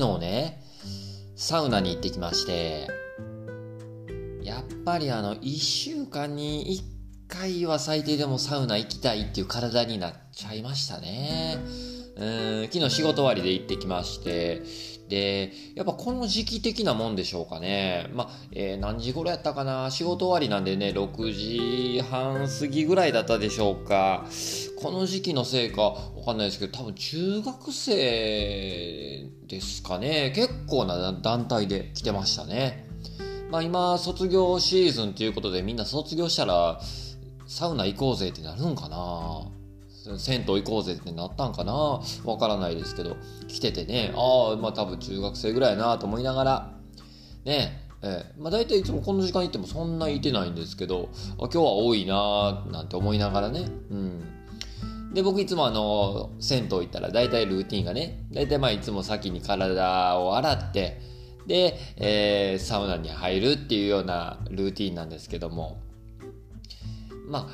昨日ね、サウナに行ってきまして、やっぱりあの、1週間に1回は最低でもサウナ行きたいっていう体になっちゃいましたね。うん昨日仕事終わりで行ってきまして、で、やっぱこの時期的なもんでしょうかね。まあ、えー、何時頃やったかな？仕事終わりなんでね、6時半過ぎぐらいだったでしょうか。この時期のせいかわかんないですけど、多分中学生ですかね。結構な団体で来てましたね。まあ今、卒業シーズンということでみんな卒業したらサウナ行こうぜってなるんかな。銭湯行こうぜってなったんかな。わからないですけど、来ててね、ああ、まあ多分中学生ぐらいなと思いながら、ね、えー、まあ大体いつもこの時間行ってもそんないてないんですけど、あ今日は多いななんて思いながらね、うん。で、僕いつもあの、銭湯行ったら大体ルーティンがね、大体まあいつも先に体を洗って、で、えー、サウナに入るっていうようなルーティンなんですけども、まあ、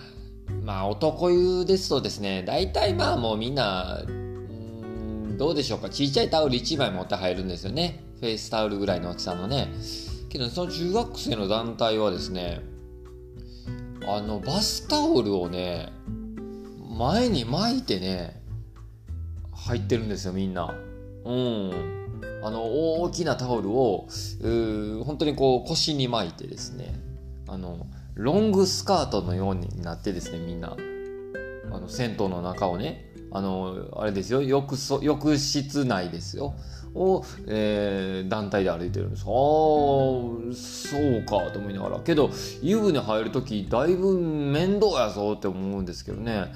まあ男湯ですとですね、大体まあもうみんな、んどうでしょうか、ちっちゃいタオル1枚持って入るんですよね。フェイスタオルぐらいの大きさのね。けど、その中学生の団体はですね、あの、バスタオルをね、前に巻いてね、入ってるんですよ、みんな。うん。あの、大きなタオルを、本当にこう腰に巻いてですね、あの、ロングスカートのようになってですねみんなあの銭湯の中をねあのあれですよ。浴そ浴室内ですよ。を、えー、団体で歩いてるんです。ああそうかと思いながら。けど湯船入る時だいぶ面倒やぞって思うんですけどね。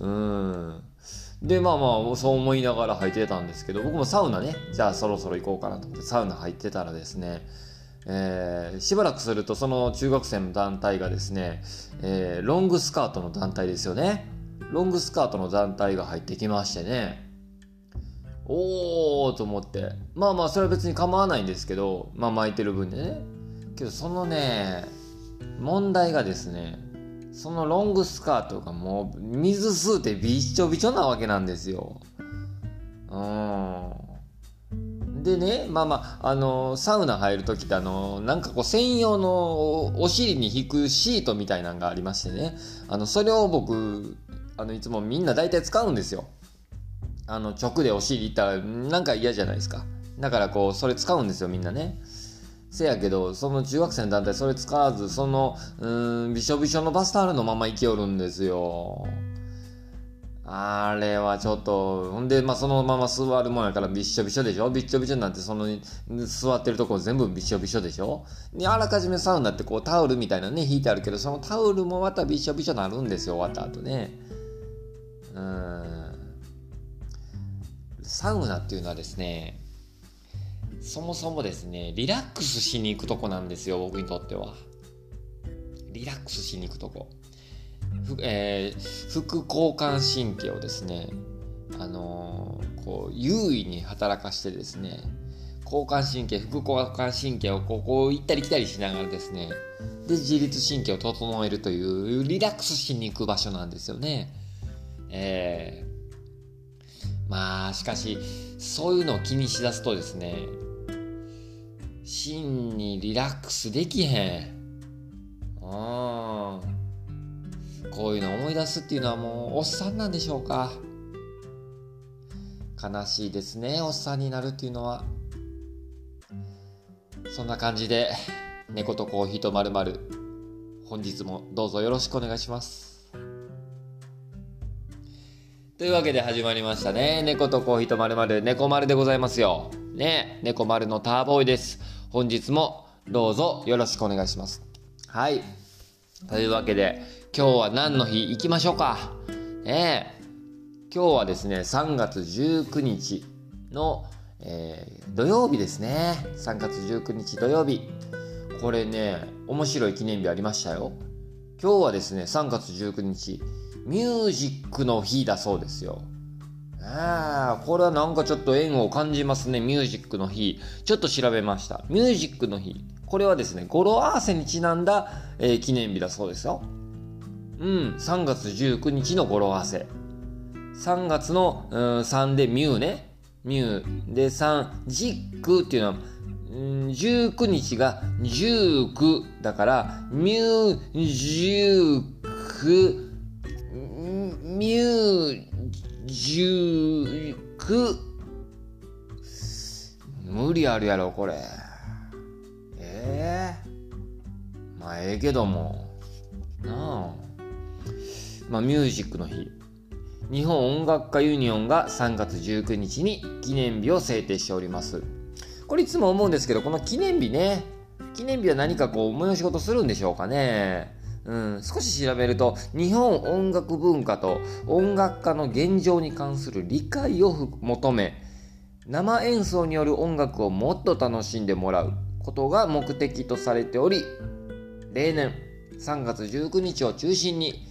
うん。でまあまあそう思いながら入ってたんですけど僕もサウナね。じゃあそろそろ行こうかなと思ってサウナ入ってたらですねえー、しばらくするとその中学生の団体がですね、えー、ロングスカートの団体ですよね。ロングスカートの団体が入ってきましてね。おーと思って。まあまあそれは別に構わないんですけど、まあ巻いてる分でね。けどそのね、問題がですね、そのロングスカートがもう水吸うてびっちょびちょなわけなんですよ。うん。でね、まあまあ、あの、サウナ入る時ってあの、なんかこう専用のお尻に引くシートみたいなのがありましてね、あの、それを僕、あの、いつもみんな大体使うんですよ。あの、直でお尻いったらなんか嫌じゃないですか。だからこう、それ使うんですよ、みんなね。せやけど、その中学生の団体それ使わず、その、うん、びしょびしょのバスタオルのまま生きよるんですよ。あれはちょっと、ほんで、まあ、そのまま座るもんやからびっしょびしょでしょ？びっしょびしょになって、その、座ってるとこ全部びっしょびしょでしょ？で、あらかじめサウナってこうタオルみたいなね、引いてあるけど、そのタオルもまたびっしょびしょになるんですよ、終わった後ね。うん。サウナっていうのはですね、そもそもですね、リラックスしに行くとこなんですよ、僕にとっては。リラックスしに行くとこ。えー、副交感神経をですね、あのー、こう優位に働かしてですね交感神経副交感神経をこうこう行ったり来たりしながらですねで自律神経を整えるというリラックスしに行く場所なんですよね。えー、まあしかしそういうのを気にしだすとですね真にリラックスできへん。ああ。こういうの思い出すっていうのはもうおっさんなんでしょうか。悲しいですねおっさんになるっていうのは。そんな感じで猫とコーヒーとまるまる本日もどうぞよろしくお願いします。というわけで始まりましたね猫とコーヒーとまるまる猫丸でございますよね猫丸のターボーイです本日もどうぞよろしくお願いしますはいというわけで今日は何の日？行きましょうか。ね今日はですね、3月19日の、えー、土曜日ですね。3月19日土曜日。これね、面白い記念日ありましたよ。今日はですね、3月19日、ミュージックの日だそうですよ。ああ、これはなんかちょっと縁を感じますね。ミュージックの日。ちょっと調べました。ミュージックの日。これはですね、語呂合わせにちなんだ、えー、記念日だそうですよ。うん、3月19日の語呂合わせ。3月の、うん、3でミューね。ミュー。で、3、ジックっていうのは、19日が19だから、ミュージュク、ミュージュク、無理あるやろ、これ。ええー、まあ、ええけども。なあ。まあ、ミュージックの日。日本音楽家ユニオンが3月19日に記念日を制定しております。これいつも思うんですけど、この記念日ね、記念日は何かこう催し事するんでしょうかね。うん、少し調べると日本音楽文化と音楽家の現状に関する理解を求め生演奏による音楽をもっと楽しんでもらうことが目的とされており例年3月19日を中心に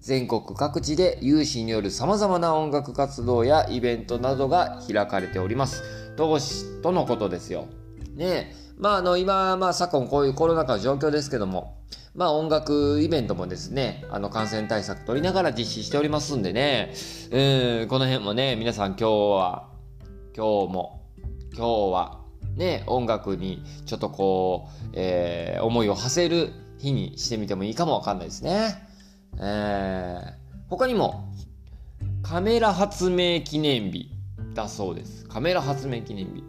全国各地で有志による様々な音楽活動やイベントなどが開かれております。同志とのことですよ。ねえまああの今、まあ昨今こういうコロナ禍の状況ですけども、まあ音楽イベントもですね、あの感染対策取りながら実施しておりますんでね、うん、この辺もね、皆さん今日は、今日も、今日は、ね、音楽にちょっとこう、えー、思いを馳せる日にしてみてもいいかもわかんないですね。えー、他にも、カメラ発明記念日だそうです。カメラ発明記念日。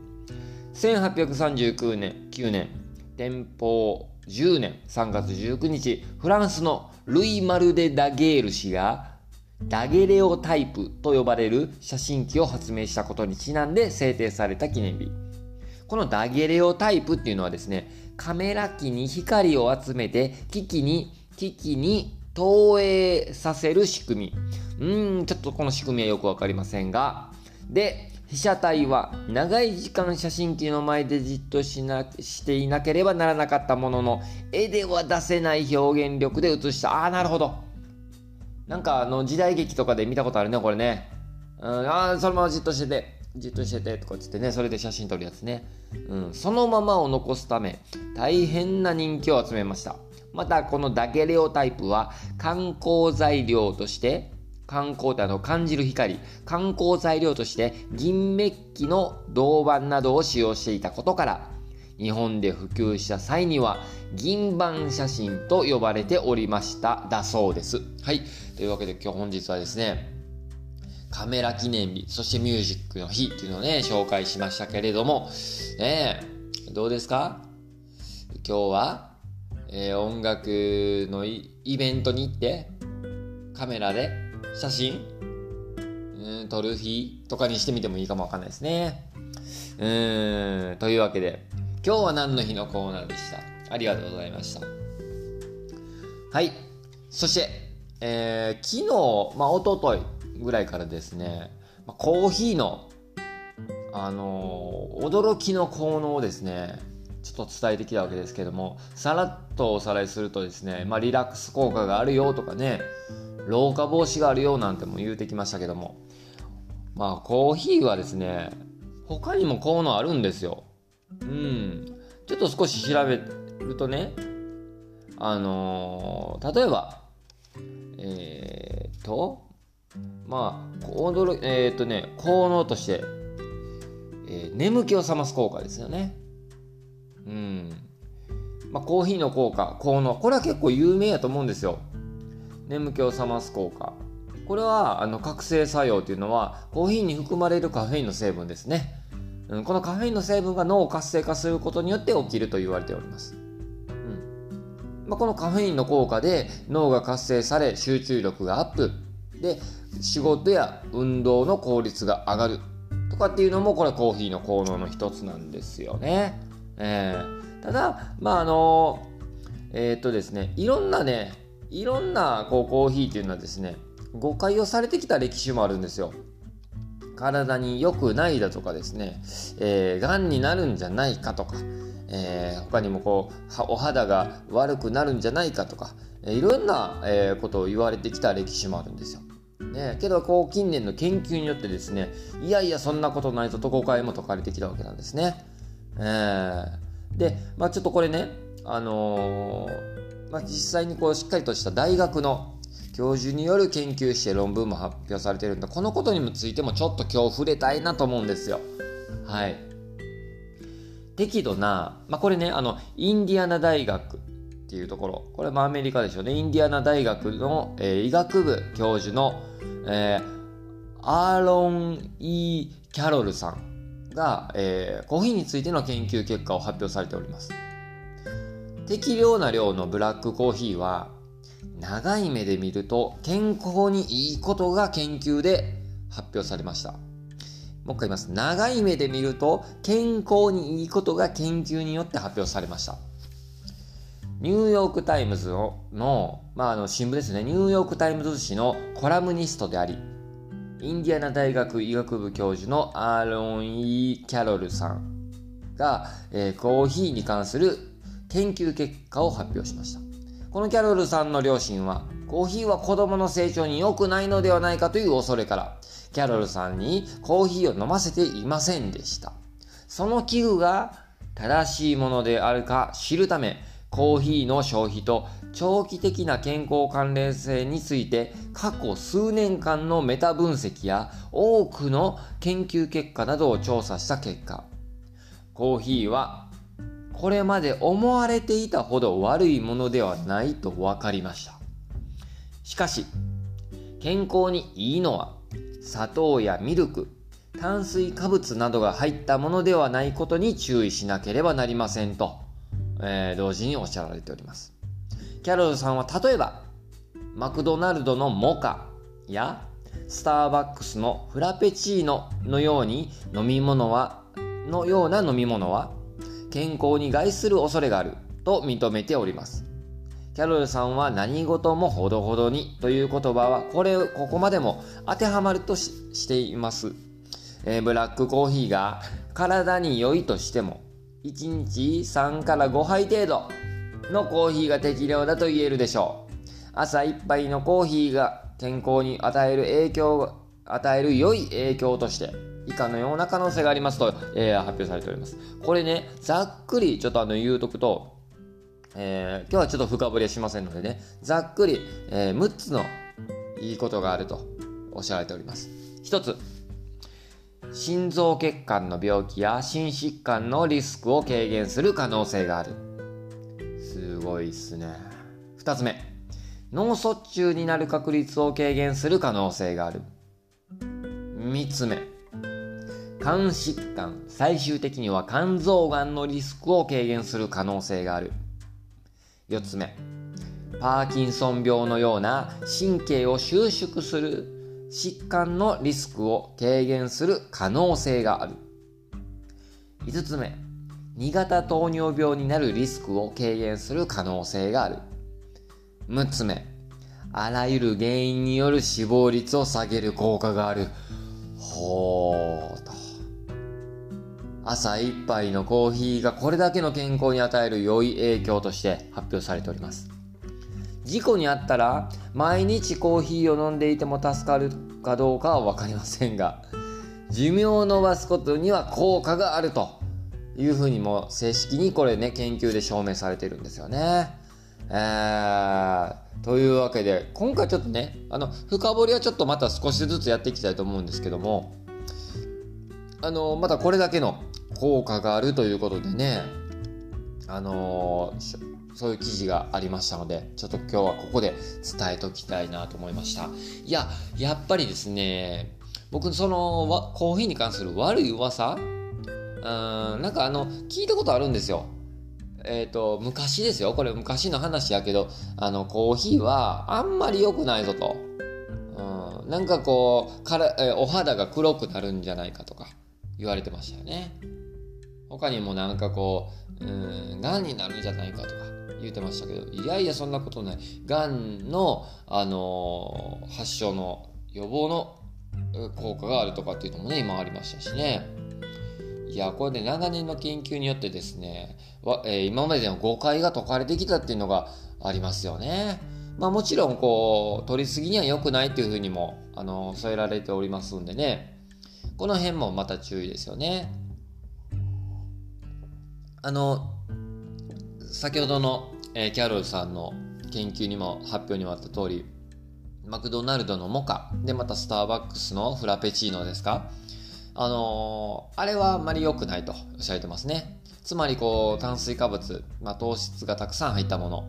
1839年、9年、天保10年3月19日、フランスのルイ・マルデ・ダゲール氏がダゲレオタイプと呼ばれる写真機を発明したことにちなんで制定された記念日。このダゲレオタイプっていうのはですね、カメラ機に光を集めて機器に、機器に投影させる仕組み。うーん、ちょっとこの仕組みはよくわかりませんが。で、被写体は長い時間写真機の前でじっとしなしていなければならなかったものの、絵では出せない表現力で写した。ああ、なるほど。なんかあの時代劇とかで見たことあるね、これね。うん、ああ、そのままじっとしてて、じっとしててとかっつってね、それで写真撮るやつね。うん、そのままを残すため、大変な人気を集めました。また、このダゲレオタイプは観光材料として、観光ってあの感じる光、観光材料として銀メッキの銅板などを使用していたことから、日本で普及した際には銀板写真と呼ばれておりましただそうです。はい。というわけで今日本日はですね、カメラ記念日、そしてミュージックの日っていうのをね、紹介しましたけれども、ねどうですか？今日は、えー、音楽のイベントに行って、カメラで写真？うん撮る日とかにしてみてもいいかもわかんないですね。うーん、というわけで、今日は何の日のコーナーでした？ありがとうございました。はい。そして、えー、昨日、まあ、おとといぐらいからですね、ま、コーヒーの、あのー、驚きの効能をですね、ちょっと伝えてきたわけですけども、さらっとおさらいするとですね、まあ、リラックス効果があるよとかね、老化防止があるよなんても言うてきましたけども。まあコーヒーはですね他にも効能あるんですよ。うん。ちょっと少し調べるとねあのー、例えばえー、っとまあ驚えー、っとね効能として、えー、眠気を覚ます効果ですよね。うん。まあ、コーヒーの効果効能。これは結構有名やと思うんですよ。眠気を覚ます効果。これはあの覚醒作用というのはコーヒーに含まれるカフェインの成分ですね、うん、このカフェインの成分が脳を活性化することによって起きると言われております、うん。まあ、このカフェインの効果で脳が活性され集中力がアップ。で仕事や運動の効率が上がる。とかっていうのもこれコーヒーの効能の一つなんですよね、えー、ただまああのえー、っとですねいろんなねいろんなこうコーヒーっていうのはですね誤解をされてきた歴史もあるんですよ体に良くないだとかですね、えー、癌になるんじゃないかとか、えー、他にもこうお肌が悪くなるんじゃないかとか、え、いろんな、えー、ことを言われてきた歴史もあるんですよ。ね、けどこう近年の研究によってですねいやいやそんなことないとと誤解も解かれてきたわけなんですね。えー、で、まあ、ちょっとこれね、あのーまあ、実際にこうしっかりとした大学の教授による研究して論文も発表されてるんで、このことについてもちょっと今日触れたいなと思うんですよ。はい。適度な、まあ、これね、あの、インディアナ大学っていうところ、これもアメリカでしょうね。インディアナ大学の、えー、医学部教授の、えー、アーロン・イー・キャロルさんが、えー、コーヒーについての研究結果を発表されております。適量な量のブラックコーヒーは長い目で見ると健康にいいことが研究で発表されました。もう一回言います。長い目で見ると健康にいいことが研究によって発表されました。ニューヨークタイムズの、の、まあ、あの新聞ですね。ニューヨークタイムズ紙のコラムニストであり、インディアナ大学医学部教授のアーロン・イー・キャロルさんが、えー、コーヒーに関する研究結果を発表しました。このキャロルさんの両親は、コーヒーは子供の成長に良くないのではないかという恐れから、キャロルさんにコーヒーを飲ませていませんでした。その器具が正しいものであるか知るため、コーヒーの消費と長期的な健康関連性について過去数年間のメタ分析や多くの研究結果などを調査した結果、コーヒーはこれまで思われていたほど悪いものではないと分かりました。しかし、健康にいいのは砂糖やミルク、炭水化物などが入ったものではないことに注意しなければなりませんと、えー、同時におっしゃられております。キャロルさんは例えば、マクドナルドのモカやスターバックスのフラペチーノのように飲み物は、のような飲み物は健康に害する恐れがあると認めております。キャロルさんは何事もほどほどにという言葉はこれ、ここまでも当てはまるとしています。え、ブラックコーヒーが体に良いとしても1日3から5杯程度のコーヒーが適量だと言えるでしょう。朝1杯のコーヒーが健康に与える影響、与える良い影響として以下のような可能性がありますと、えー、発表されております。これね、ざっくりちょっとあの言うとくと、えー、今日はちょっと深掘りはしませんのでね、ざっくり、えー、6つのいいことがあるとおっしゃられております。1つ、心臓血管の病気や心疾患のリスクを軽減する可能性がある。すごいっすね。2つ目、脳卒中になる確率を軽減する可能性がある。3つ目、肝疾患、最終的には肝臓がんのリスクを軽減する可能性がある。4つ目、パーキンソン病のような神経を収縮する疾患のリスクを軽減する可能性がある。5つ目、2型糖尿病になるリスクを軽減する可能性がある。6つ目、あらゆる原因による死亡率を下げる効果がある。ほーと。朝一杯のコーヒーがこれだけの健康に与える良い影響として発表されております。事故にあったら毎日コーヒーを飲んでいても助かるかどうかは分かりませんが寿命を伸ばすことには効果があるというふうにも正式にこれね研究で証明されてるんですよね。えー、というわけで今回ちょっとねあの深掘りはちょっとまた少しずつやっていきたいと思うんですけどもあのまたこれだけの効果があるということでね、あのー、そういう記事がありましたので、ちょっと今日はここで伝えときたいなと思いました。いや、やっぱりですね、僕、その、コーヒーに関する悪い噂？うん、なんかあの、聞いたことあるんですよ。えっ、ー、と、昔ですよ。これ昔の話やけど、あの、コーヒーはあんまり良くないぞと。うん、なんかこう、から、えお肌が黒くなるんじゃないかとか言われてましたよね。他にもなんかこう、うん、癌になるんじゃないかとか言ってましたけど、いやいやそんなことない。癌の、あのー、発症の予防の効果があるとかっていうのもね、今ありましたしね。いや、これで長年の研究によってですね、わえー、今までの誤解が解かれてきたっていうのがありますよね。まあもちろん、こう、取りすぎには良くないっていうふうにも、あの、添えられておりますんでね。この辺もまた注意ですよね。あの、先ほどの、えー、キャロルさんの研究にも発表にもあった通り、マクドナルドのモカ、で、またスターバックスのフラペチーノですか？あのー、あれはあまり良くないとおっしゃってますね。つまりこう炭水化物、まあ、糖質がたくさん入ったもの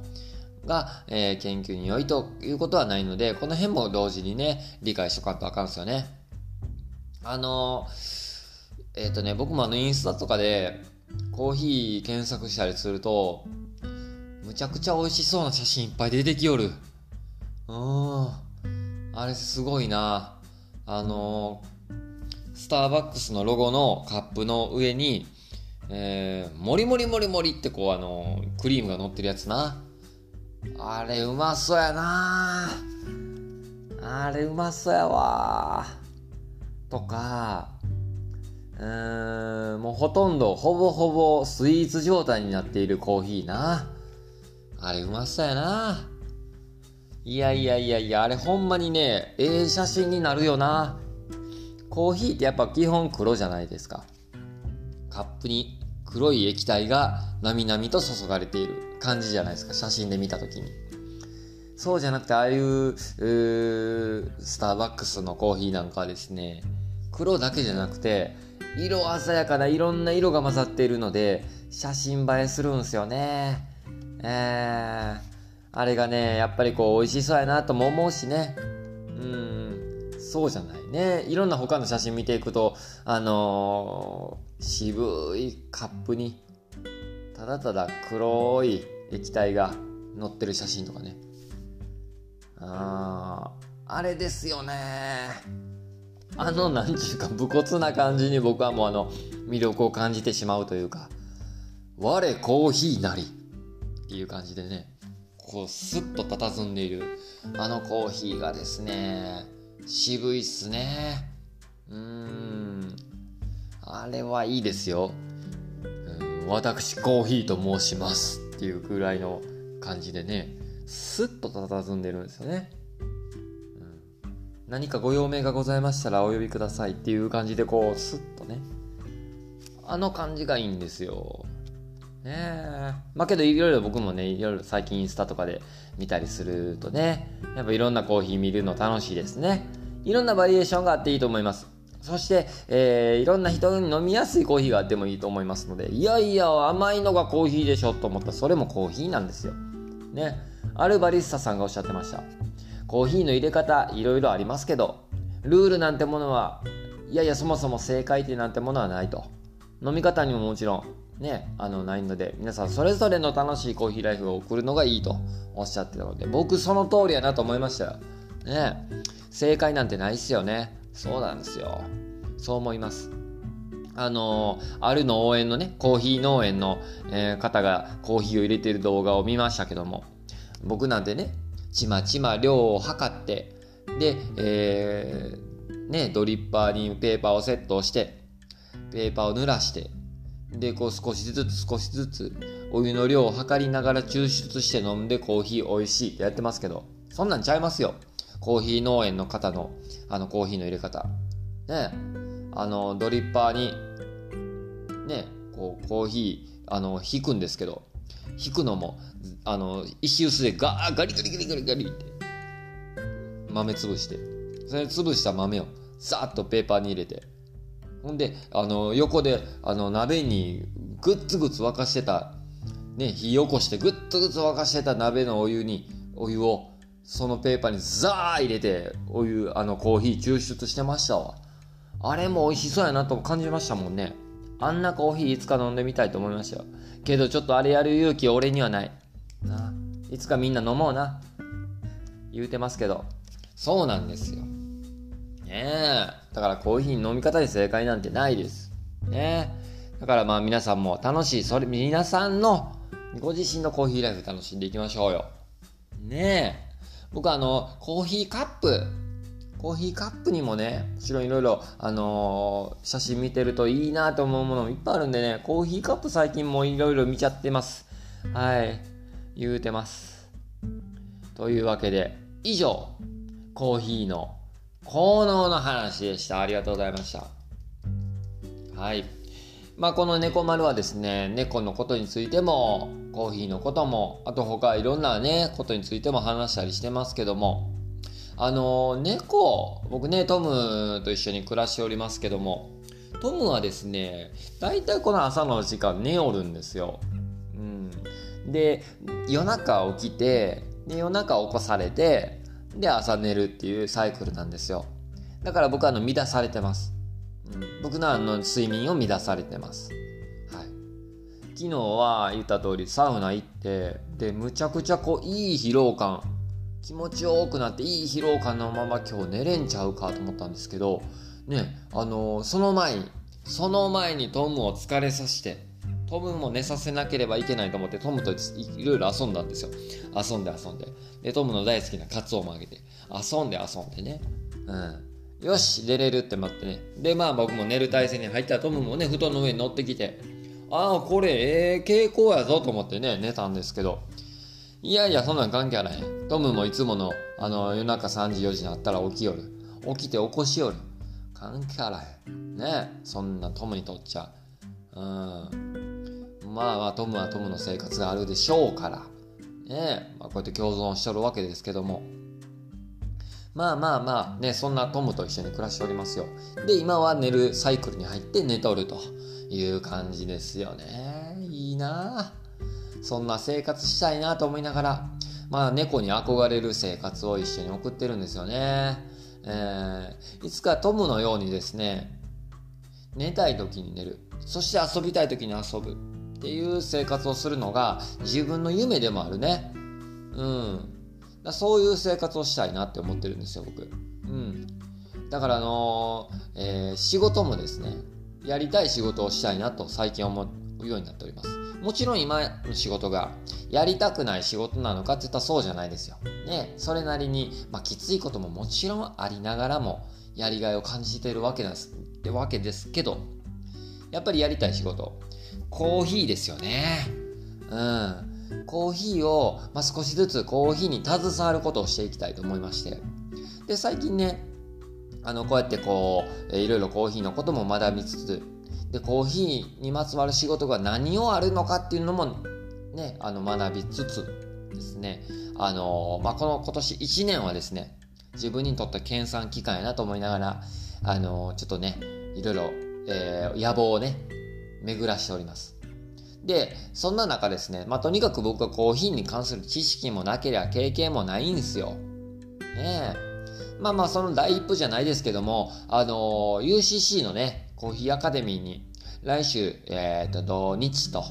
が、えー、研究に良いということはないので、この辺も同時にね、理解しとかんとあかんですよね。あの、えっ、ー、とね、僕もあのインスタとかでコーヒー検索したりすると、むちゃくちゃ美味しそうな写真いっぱい出てきよる。うん。あれすごいな。あのスターバックスのロゴのカップの上に、えー、もりもりもりもりってこうあのクリームが乗ってるやつな。あれうまそうやなあれうまそうやわとか、うーん、もうほとんど、ほぼほぼスイーツ状態になっているコーヒーな。あれうまそうやな。いやいやいやいや、あれほんまにね、ええ写真になるよな。コーヒーってやっぱ基本黒じゃないですか。カップに黒い液体がなみなみと注がれている感じじゃないですか写真で見た時にそうじゃなくてああいうスターバックスのコーヒーなんかはですね黒だけじゃなくて色鮮やかないろんな色が混ざっているので写真映えするんすよね。えー、あれがねやっぱりこう美味しそうやなとも思うしね。うんそうじゃないね。いろんな他の写真見ていくとあのー、渋いカップにただただ黒い液体が載ってる写真とかね。あああれですよね。あの何ちゅうか武骨な感じに僕はもうあの魅力を感じてしまうというか我コーヒーなりっていう感じでねこうスッと佇んでいるあのコーヒーがですね渋いっすね。うん。あれはいいですよ。うん。私コーヒーと申しますっていうぐらいの感じでねスッと佇んでるんですよね、何かご用命がございましたらお呼びくださいっていう感じでこうスッとねあの感じがいいんですよねえまあけどいろいろ僕もねいろいろ最近インスタとかで見たりするとねやっぱいろんなコーヒー見るの楽しいですねいろんなバリエーションがあっていいと思いますそして、えー、いろんな人に飲みやすいコーヒーがあってもいいと思いますので、いやいや、甘いのがコーヒーでしょと思ったら、それもコーヒーなんですよ。ね。あるバリスタさんがおっしゃってました。コーヒーの入れ方、いろいろありますけど、ルールなんてものは、いやいや、そもそも正解ってなんてものはないと。飲み方にももちろん、ね、あの、ないので、皆さんそれぞれの楽しいコーヒーライフを送るのがいいとおっしゃってたので、僕その通りやなと思いましたよ。ね。正解なんてないっすよね。そうなんですよ。そう思います。あの、ある農園のね、コーヒー農園の、えー、方がコーヒーを入れてる動画を見ましたけども、僕なんてね、ちまちま量を測って、で、えー、ね、ドリッパーにペーパーをセットして、ペーパーを濡らして、で、こう少しずつ少しずつお湯の量を測りながら抽出して飲んでコーヒー美味しいってやってますけど、そんなんちゃいますよ。コーヒー農園の方のあのコーヒーの入れ方。ねあのドリッパーにねこうコーヒーあの引くんですけど引くのもあの石臼でガーガリガリガリガリガリって。豆潰して。それ潰した豆をさっとペーパーに入れて。ほんであの横であの鍋にグッツグツ沸かしてた。ね火起こしてグッツグツ沸かしてた鍋のお湯にお湯をそのペーパーにザー入れてお湯あのコーヒー抽出してましたわ。あれも美味しそうやなと感じましたもんね。あんなコーヒーいつか飲んでみたいと思いましたよ。けどちょっとあれやる勇気俺にはない。いつかみんな飲もうな。言うてますけど。そうなんですよ。ねえ。だからコーヒー飲み方で正解なんてないです。ねだからまあ皆さんも楽しいそれ皆さんのご自身のコーヒーライフ楽しんでいきましょうよ。ねえ。僕あのコーヒーカップコーヒーカップにもね、もちろんいろいろ、あのー、写真見てるといいなと思うものもいっぱいあるんでね、コーヒーカップ最近もいろいろ見ちゃってます。はい。言うてます。というわけで、以上、コーヒーの効能の話でした。ありがとうございました。はい。まあ、この猫丸はですね、猫のことについても、コーヒーのことも、あと他いろんなね、ことについても話したりしてますけども、あの猫僕ねトムと一緒に暮らしておりますけどもトムはですね大体この朝の時間寝おるんですよ。うん、で夜中起きてで夜中起こされてで朝寝るっていうサイクルなんですよ。だから僕はあの乱されてます、うん、僕のあの睡眠を乱されてます。はい。昨日は言った通りサウナ行ってでむちゃくちゃこういい疲労感気持ちよくなっていい疲労感のまま今日寝れんちゃうかと思ったんですけどねあのー、その前にその前にトムを疲れさせてトムも寝させなければいけないと思ってトムといろいろ遊んだんですよ。遊んで遊んで。でトムの大好きなカツオもあげて。遊んで遊んでね。うん。よし寝れるって待ってね。でまあ僕も寝る体勢に入ったらトムもね布団の上に乗ってきてああこれええ傾向やぞと思ってね寝たんですけど。いやいやそんなん関係あらへんトムもいつものあの夜中3時4時になったら起きよる。起きて起こしよる。関係あらへんね。そんなトムにとっちゃ。うん。まあまあトムはトムの生活があるでしょうから、ねまあ、こうやって共存しとるわけですけども。まあまあまあねそんなトムと一緒に暮らしておりますよ。で今は寝るサイクルに入って寝とるという感じですよね。いいなそんな生活したいなと思いながらまあ猫に憧れる生活を一緒に送ってるんですよね。えー、いつかトムのようにですね寝たい時に寝る。そして遊びたい時に遊ぶ。っていう生活をするのが自分の夢でもあるね。うん。だそういう生活をしたいなって思ってるんですよ、僕。うん。だからあのー、えー、仕事もですね、やりたい仕事をしたいなと最近思うようになっております。もちろん今の仕事がやりたくない仕事なのかって言ったらそうじゃないですよ。ね、それなりに、まあ、きついことももちろんありながらもやりがいを感じているわけですってわけですけど、やっぱりやりたい仕事、コーヒーですよね。うん。コーヒーを、まあ、少しずつコーヒーに携わることをしていきたいと思いまして。で、最近ね、あの、こうやってこう、いろいろコーヒーのことも学びつつ、で、コーヒーにまつわる仕事が何をあるのかっていうのも、ね、あの、学びつつですね、あの、まあ、この今年1年はですね、自分にとって研鑽期間やなと思いながら、あの、ちょっとね、いろいろ、えー、野望をね、巡らしております。で、そんな中ですね、まあ、とにかく僕はコーヒーに関する知識もなければ経験もないんですよ。ねえ。まあまあ、その第一歩じゃないですけども、あのー、UCC のね、コーヒーアカデミーに来週、えっ、ー、と、土日と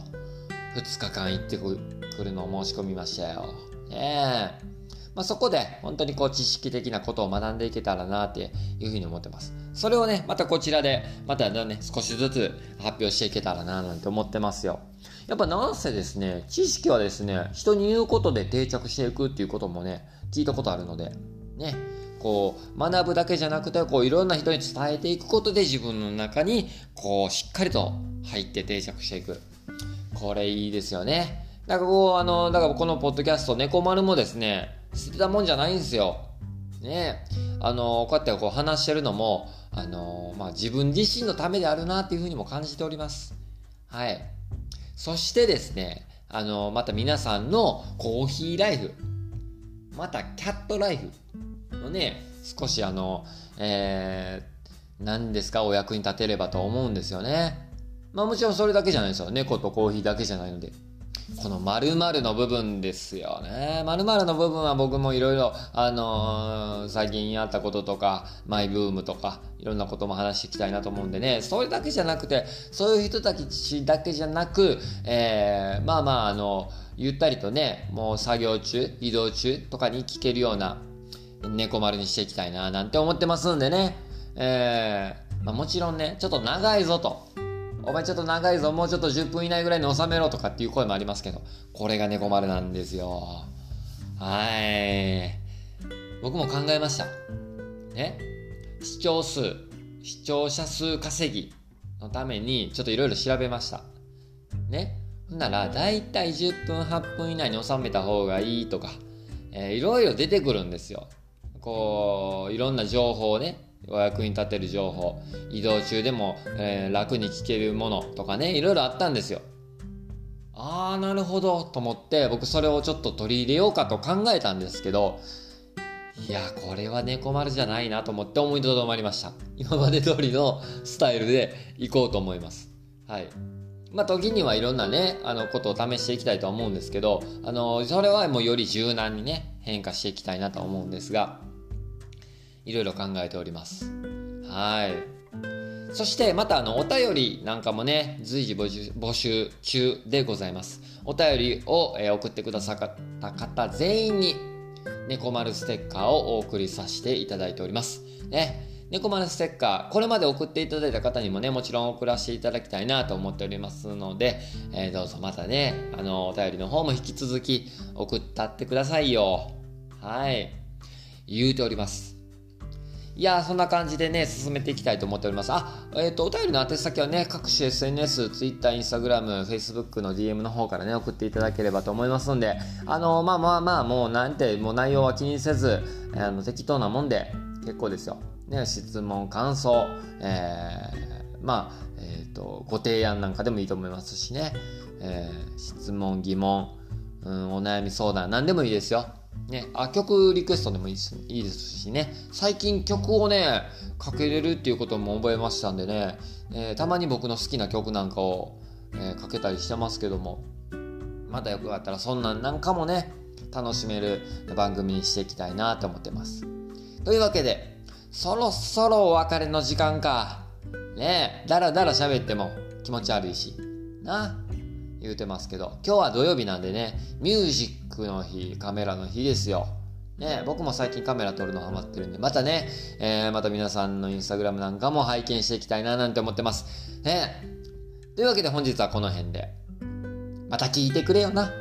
2日間行ってくるのを申し込みましたよ。ねえ。まあ、そこで本当にこう知識的なことを学んでいけたらなっていうふうに思ってます。それをね、またこちらで、またね、少しずつ発表していけたらななんて思ってますよ。やっぱなんせですね、知識はですね、人に言うことで定着していくっていうこともね、聞いたことあるので、ね、こう、学ぶだけじゃなくて、こう、いろんな人に伝えていくことで自分の中に、こう、しっかりと入って定着していく。これいいですよね。だからこう、あの、だからこのポッドキャスト、猫丸もですね、捨てたもんじゃないんですよ。ねあの、こうやってこう話してるのも、あの、まあ、自分自身のためであるなっていうふうにも感じております。はい。そしてですね、あの、また皆さんのコーヒーライフ、またキャットライフのね、少しあの、えー、何ですか、お役に立てればと思うんですよね。まあもちろんそれだけじゃないですよ。猫とコーヒーだけじゃないので。この〇〇の部分ですよね。〇〇の部分は僕もいろいろ、あのー、最近あったこととか、マイブームとか、いろんなことも話していきたいなと思うんでね、それだけじゃなくて、そういう人たちだけじゃなく、えー、まあまあ、あの、ゆったりとね、もう作業中、移動中とかに聞けるような、猫丸にしていきたいな、なんて思ってますんでね、えー、まあ、もちろんね、ちょっと長いぞと。お前ちょっと長いぞ、もうちょっと10分以内ぐらいに収めろとかっていう声もありますけど、これが猫丸なんですよ。はい。僕も考えました。ね。視聴数、視聴者数稼ぎのためにちょっといろいろ調べました。ね。ほんなら、だいたい10分、8分以内に収めた方がいいとか、えー、いろいろ出てくるんですよ。こう、いろんな情報をね、お役に立てる情報移動中でも、えー、楽に聞けるものとかねいろいろあったんですよ。ああなるほどと思って僕それをちょっと取り入れようかと考えたんですけどいやこれは猫丸じゃないなと思って思いとどまりました。今まで通りのスタイルで行こうと思います。はい。まあ時にはいろんなねあのことを試していきたいと思うんですけどあのそれはもうより柔軟にね変化していきたいなと思うんですがいろいろ考えております。はい。そしてまたあのお便りなんかもね随時募集中でございます。お便りを、え送ってくださった方全員に猫丸ステッカーをお送りさせていただいております。ね。猫丸ステッカーこれまで送っていただいた方にもねもちろん送らせていただきたいなと思っておりますので、えー、どうぞまたねあのお便りの方も引き続き送ったってくださいよ。はい。言うております。いやそんな感じでね、進めていきたいと思っております。あ、えっ、ー、と、お便りの宛先はね、各種 SNS、Twitter、Instagram、Facebook の DM の方からね、送っていただければと思いますんで、あの、まあまあまあ、もうなんて、もう内容は気にせず、あの適当なもんで結構ですよ。ね、質問、感想、えー、まあ、えっ、ー、と、ご提案なんかでもいいと思いますしね、えー、質問、疑問、うん、お悩み相談、何でもいいですよ。ね、あ曲リクエストでもいいですいいですしね。最近曲をねかけれるっていうことも覚えましたんでね、えー、たまに僕の好きな曲なんかを、えー、かけたりしてますけども。またよくあったらそんなんなんかもね楽しめる番組にしていきたいなと思ってます。というわけでそろそろお別れの時間か。ねえだらだら喋っても気持ち悪いし。な。言うてますけど、今日は土曜日なんでね、ミュージックの日、カメラの日ですよ。ね、僕も最近カメラ撮るのハマってるんで、またね、えー、また皆さんのインスタグラムなんかも拝見していきたいななんて思ってます。ね。というわけで本日はこの辺で。また聞いてくれよな。